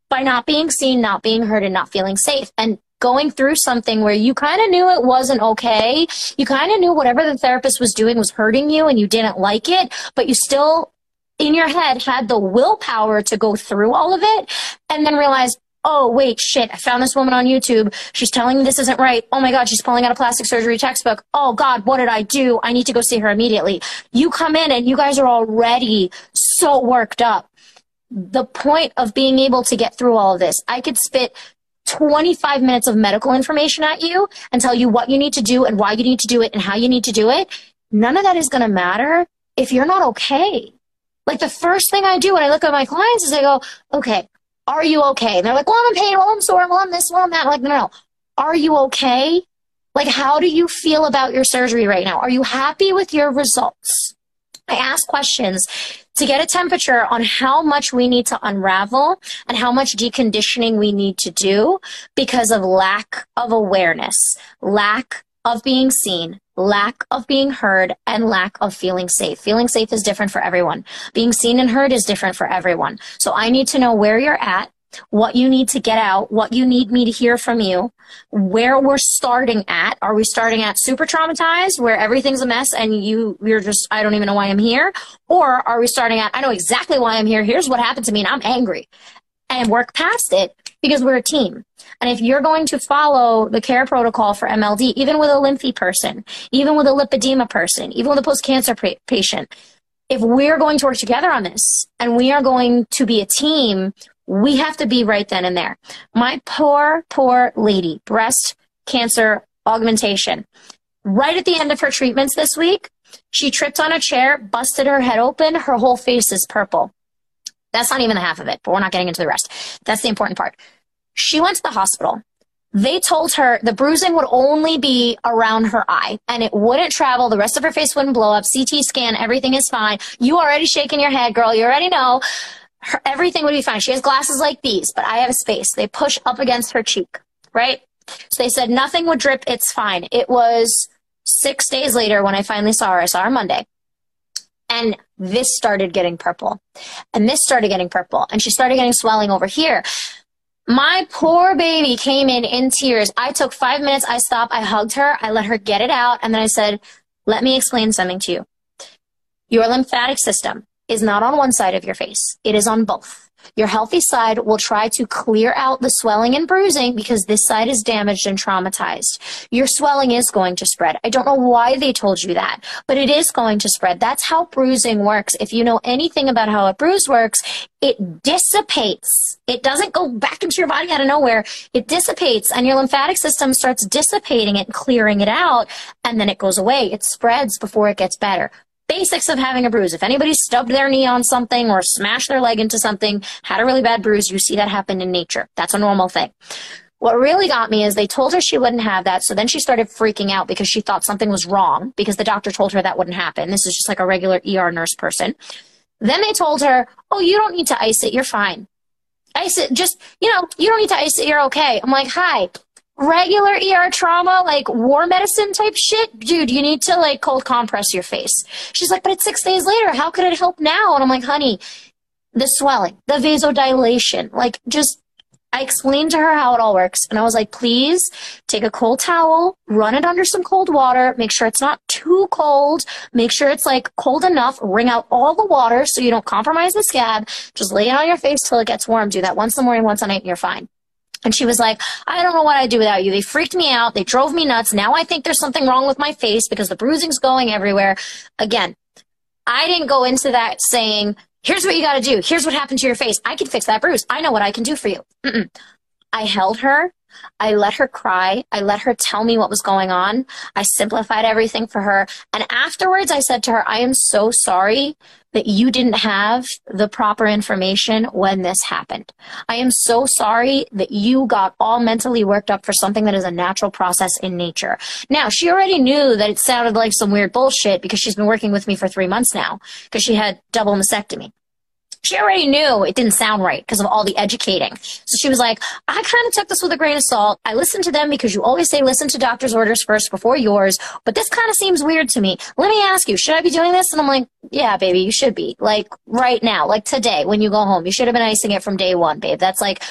by not being seen, not being heard, and not feeling safe. And going through something where you kind of knew it wasn't okay. You kind of knew whatever the therapist was doing was hurting you and you didn't like it, but you still in your head had the willpower to go through all of it and then realize, oh, wait, shit, I found this woman on YouTube. She's telling me this isn't right. Oh my God, she's pulling out a plastic surgery textbook. Oh God, what did I do? I need to go see her immediately. You come in and you guys are already so worked up. The point of being able to get through all of this, I could spit 25 minutes of medical information at you and tell you what you need to do and why you need to do it and how you need to do it. None of that is going to matter if you're not okay. Like the first thing I do when I look at my clients is I go, okay, are you okay? And they're like, well, I'm in pain, well, I'm sore, well, I'm this, well, I'm that. I'm like, no, no, are you okay? Like, how do you feel about your surgery right now? Are you happy with your results? I ask questions to get a temperature on how much we need to unravel and how much deconditioning we need to do because of lack of awareness, lack of being seen, lack of being heard, and lack of feeling safe. Feeling safe is different for everyone. Being seen and heard is different for everyone. So I need to know where you're at, what you need to get out, what you need me to hear from you, where we're starting at. Are we starting at super traumatized where everything's a mess and you, you're just, I don't even know why I'm here? Or are we starting at, I know exactly why I'm here. Here's what happened to me and I'm angry and work past it because we're a team. And if you're going to follow the care protocol for MLD, even with a lymphy person, even with a lipedema person, even with a post-cancer patient, if we're going to work together on this and we are going to be a team, we have to be right then and there. My poor, poor lady, breast cancer augmentation. Right at the end of her treatments this week, she tripped on a chair, busted her head open, her whole face is purple. That's not even the half of it, but we're not getting into the rest. That's the important part. She went to the hospital. They told her the bruising would only be around her eye and it wouldn't travel. The rest of her face wouldn't blow up. CT scan, everything is fine. You already shaking your head, girl. You already know. Her, everything would be fine. She has glasses like these, but I have a space. They push up against her cheek, right? So they said nothing would drip. It's fine. It was six days later when I finally saw her. I saw her Monday. And this started getting purple. And this started getting purple. And she started getting swelling over here. My poor baby came in in tears. I took five minutes. I stopped. I hugged her. I let her get it out. And then I said, let me explain something to you. Your lymphatic system is not on one side of your face. It is on both. Your healthy side will try to clear out the swelling and bruising because this side is damaged and traumatized. Your swelling is going to spread. I don't know why they told you that, but it is going to spread. That's how bruising works. If you know anything about how a bruise works, it dissipates. It doesn't go back into your body out of nowhere. It dissipates and your lymphatic system starts dissipating it and clearing it out and then it goes away. It spreads before it gets better basics of having a bruise. If anybody stubbed their knee on something or smashed their leg into something, had a really bad bruise, you see that happen in nature. That's a normal thing. What really got me is they told her she wouldn't have that. So then she started freaking out because she thought something was wrong because the doctor told her that wouldn't happen. This is just like a regular ER nurse person. Then they told her, oh, you don't need to ice it. You're fine. Ice it. Just, you know, you don't need to ice it. You're okay. I'm like, hi, regular ER trauma, like war medicine type shit, dude, you need to like cold compress your face. She's like, but it's six days later. How could it help now? And I'm like, honey, the swelling, the vasodilation, like just, I explained to her how it all works. And I was like, please take a cold towel, run it under some cold water, make sure it's not too cold. Make sure it's like cold enough. Wring out all the water so you don't compromise the scab. Just lay it on your face till it gets warm. Do that once in the morning, once at night, and you're fine. And she was like, I don't know what I'd do without you. They freaked me out. They drove me nuts. Now I think there's something wrong with my face because the bruising's going everywhere. Again, I didn't go into that saying, here's what you got to do. Here's what happened to your face. I can fix that bruise. I know what I can do for you. Mm-mm. I held her. I let her cry. I let her tell me what was going on. I simplified everything for her. And afterwards, I said to her, I am so sorry that you didn't have the proper information when this happened. I am so sorry that you got all mentally worked up for something that is a natural process in nature. Now, she already knew that it sounded like some weird bullshit because she's been working with me for three months now because she had double mastectomy she already knew it didn't sound right because of all the educating. So she was like, I kind of took this with a grain of salt. I listened to them because you always say listen to doctor's orders first before yours, but this kind of seems weird to me. Let me ask you, should I be doing this? And I'm like, yeah, baby, you should be. Like right now, like today when you go home, you should have been icing it from day one, babe. That's like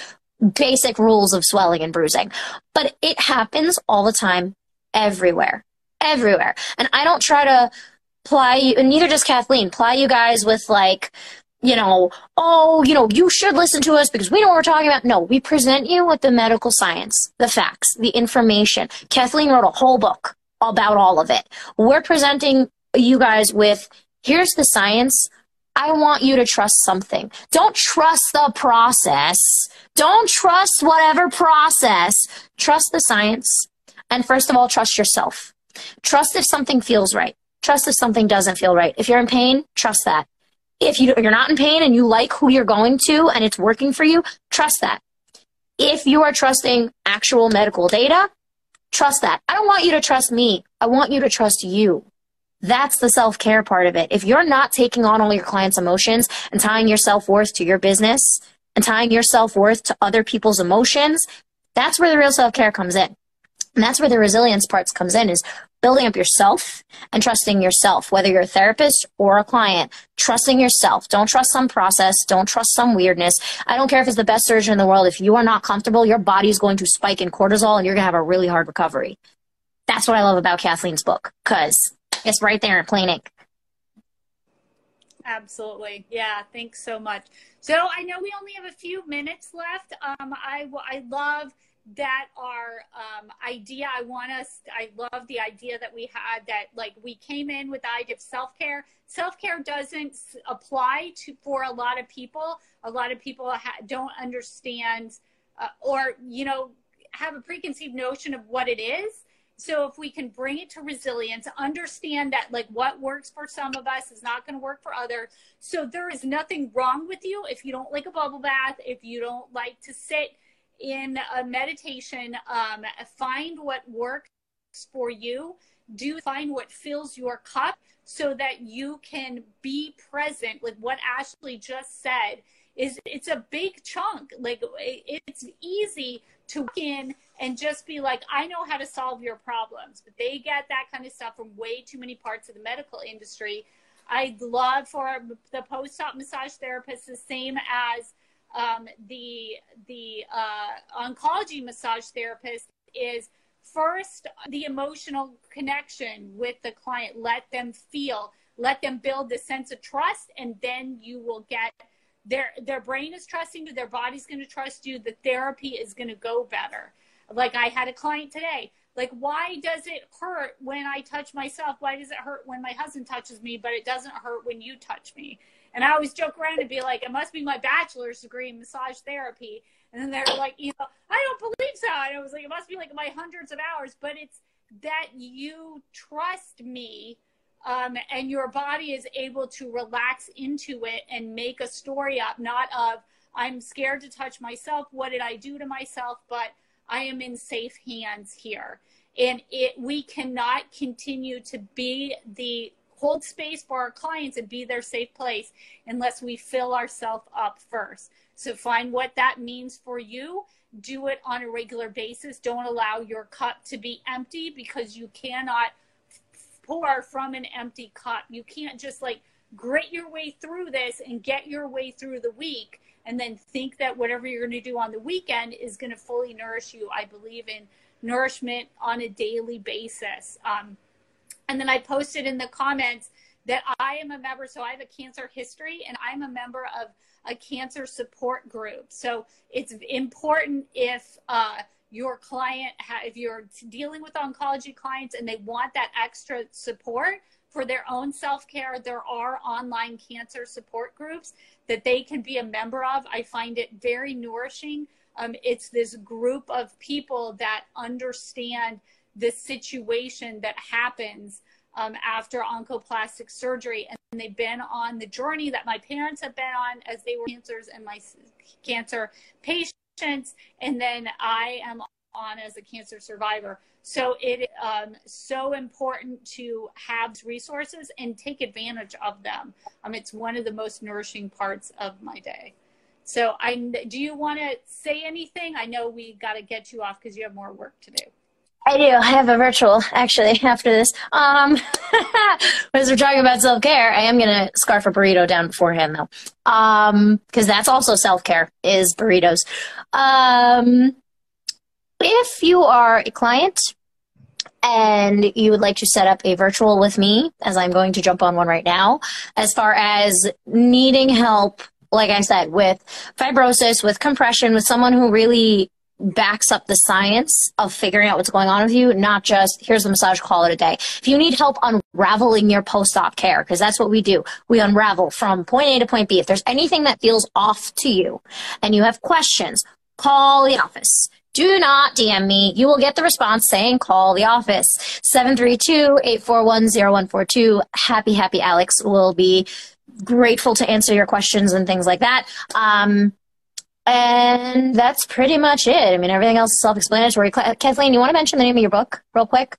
basic rules of swelling and bruising. But it happens all the time, everywhere, everywhere. And I don't try to ply you, and neither does Kathleen, ply you guys with like, you know, oh, you know, you should listen to us because we know what we're talking about. No, we present you with the medical science, the facts, the information. Kathleen wrote a whole book about all of it. We're presenting you guys with here's the science. I want you to trust something. Don't trust the process. Don't trust whatever process. Trust the science. And first of all, trust yourself. Trust if something feels right. Trust if something doesn't feel right. If you're in pain, trust that if you, you're not in pain and you like who you're going to and it's working for you, trust that. If you are trusting actual medical data, trust that. I don't want you to trust me. I want you to trust you. That's the self care part of it. If you're not taking on all your clients' emotions and tying your self worth to your business and tying your self worth to other people's emotions, that's where the real self care comes in. And that's where the resilience parts comes in is building up yourself and trusting yourself, whether you're a therapist or a client, trusting yourself. Don't trust some process. Don't trust some weirdness. I don't care if it's the best surgeon in the world. If you are not comfortable, your body is going to spike in cortisol and you're going to have a really hard recovery. That's what I love about Kathleen's book because it's right there in plain ink. Absolutely. Yeah. Thanks so much. So I know we only have a few minutes left. Um, I, I love that our um, idea i want us i love the idea that we had that like we came in with the idea of self-care. Self-care doesn't apply to for a lot of people. A lot of people ha- don't understand uh, or you know have a preconceived notion of what it is. So if we can bring it to resilience understand that like what works for some of us is not going to work for others so there is nothing wrong with you if you don't like a bubble bath if you don't like to sit in a meditation, um, find what works for you. Do find what fills your cup so that you can be present with what Ashley just said. Is it's a big chunk. Like it's easy to walk in and just be like, I know how to solve your problems, but they get that kind of stuff from way too many parts of the medical industry. I'd love for the post-op massage therapist the same as um, the the uh, oncology massage therapist is first the emotional connection with the client. Let them feel, let them build the sense of trust, and then you will get their their brain is trusting you, their body's going to trust you. The therapy is going to go better. Like I had a client today. Like, why does it hurt when I touch myself? Why does it hurt when my husband touches me, but it doesn't hurt when you touch me? And I always joke around and be like, it must be my bachelor's degree in massage therapy. And then they're like, you know, I don't believe so. And I was like, it must be like my hundreds of hours, but it's that you trust me um, and your body is able to relax into it and make a story up, not of, I'm scared to touch myself. What did I do to myself? But I am in safe hands here. And it, we cannot continue to be the hold space for our clients and be their safe place unless we fill ourselves up first. So find what that means for you. Do it on a regular basis. Don't allow your cup to be empty because you cannot pour from an empty cup. You can't just like grit your way through this and get your way through the week and then think that whatever you're going to do on the weekend is going to fully nourish you. I believe in nourishment on a daily basis. Um, And then I posted in the comments that I am a member. So I have a cancer history and I'm a member of a cancer support group. So it's important if uh, your client, if you're dealing with oncology clients and they want that extra support for their own self care, there are online cancer support groups that they can be a member of. I find it very nourishing. Um, it's this group of people that understand the situation that happens um, after oncoplastic surgery. And they've been on the journey that my parents have been on as they were cancers and my cancer patients. And then I am on as a cancer survivor. So it is um, so important to have resources and take advantage of them. Um, it's one of the most nourishing parts of my day. So I do you want to say anything? I know we got to get you off because you have more work to do. I do. I have a virtual actually after this. Um, as we're talking about self care, I am gonna scarf a burrito down beforehand though, um, because that's also self care is burritos. Um, if you are a client and you would like to set up a virtual with me, as I'm going to jump on one right now, as far as needing help, like I said, with fibrosis, with compression, with someone who really backs up the science of figuring out what's going on with you, not just here's the massage, call it a day. If you need help unraveling your post-op care, because that's what we do, we unravel from point A to point B. If there's anything that feels off to you and you have questions, call the office. Do not DM me. You will get the response saying call the office. 732-841-0142. Happy, happy Alex will be grateful to answer your questions and things like that. Um, and that's pretty much it. I mean, everything else is self-explanatory. Kathleen, you want to mention the name of your book real quick?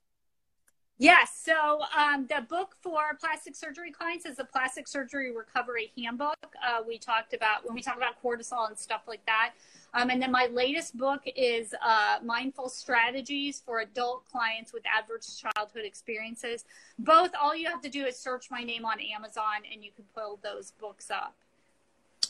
Yes. So um, the book for plastic surgery clients is the Plastic Surgery Recovery Handbook. Uh, we talked about when we talk about cortisol and stuff like that. Um, and then my latest book is uh, Mindful Strategies for Adult Clients with Adverse Childhood Experiences. Both, all you have to do is search my name on Amazon and you can pull those books up.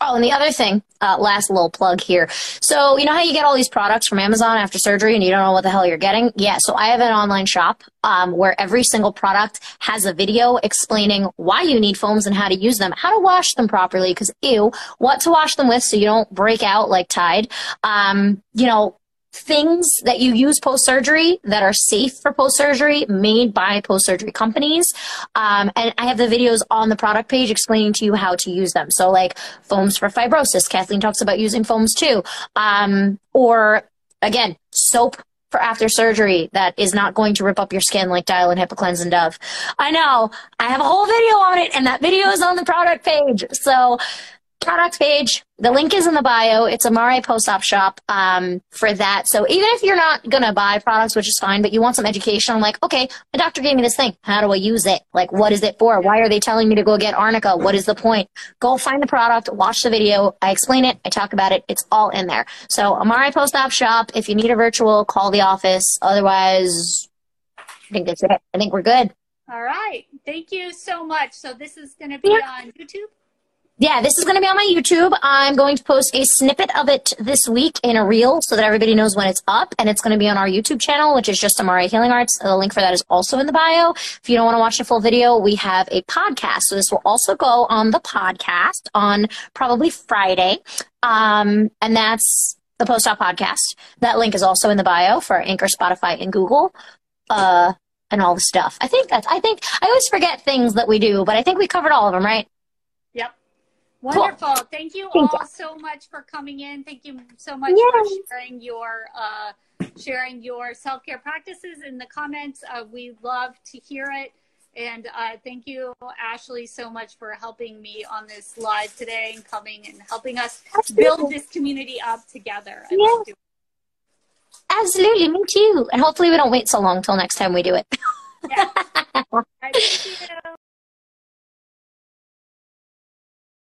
Oh, and the other thing, uh, last little plug here. So, you know how you get all these products from Amazon after surgery and you don't know what the hell you're getting? Yeah, so I have an online shop um, where every single product has a video explaining why you need foams and how to use them, how to wash them properly, because ew, what to wash them with so you don't break out like Tide. Um, you know, things that you use post surgery that are safe for post surgery made by post surgery companies. Um, and I have the videos on the product page explaining to you how to use them. So, like foams for fibrosis, Kathleen talks about using foams too. Um, or again, soap for after surgery that is not going to rip up your skin like Dial and Hibiclens and Dove. I know. I have a whole video on it, and that video is on the product page. So product page. The link is in the bio. It's Amare post-op shop um, for that. So even if you're not going to buy products, which is fine, but you want some education, I'm like, okay, my doctor gave me this thing. How do I use it? Like, what is it for? Why are they telling me to go get Arnica? What is the point? Go find the product, watch the video. I explain it. I talk about it. It's all in there. So Amare post-op shop. If you need a virtual, call the office. Otherwise, I think that's it. I think we're good. All right. Thank you so much. So this is going to be yeah. on YouTube? Yeah, this is going to be on my YouTube. I'm going to post a snippet of it this week in a reel so that everybody knows when it's up. And it's going to be on our YouTube channel, which is just Amare Healing Arts. The link for that is also in the bio. If you don't want to watch the full video, we have a podcast. So this will also go on the podcast on probably Friday. Um, and that's the Post Op Podcast. That link is also in the bio for Anchor, Spotify, and Google. Uh, and all the stuff. I think that's, I think, I always forget things that we do, but I think we covered all of them, right? Wonderful. Cool. Thank you Thank all you. so much for coming in. Thank you so much for sharing your uh, sharing your self care practices in the comments. Uh, we love to hear it. And uh, thank you, Ashley, so much for helping me on this live today and coming and helping us Absolutely. build this community up together. I yeah. Absolutely, me too. And hopefully we don't wait so long till next time we do it. yeah.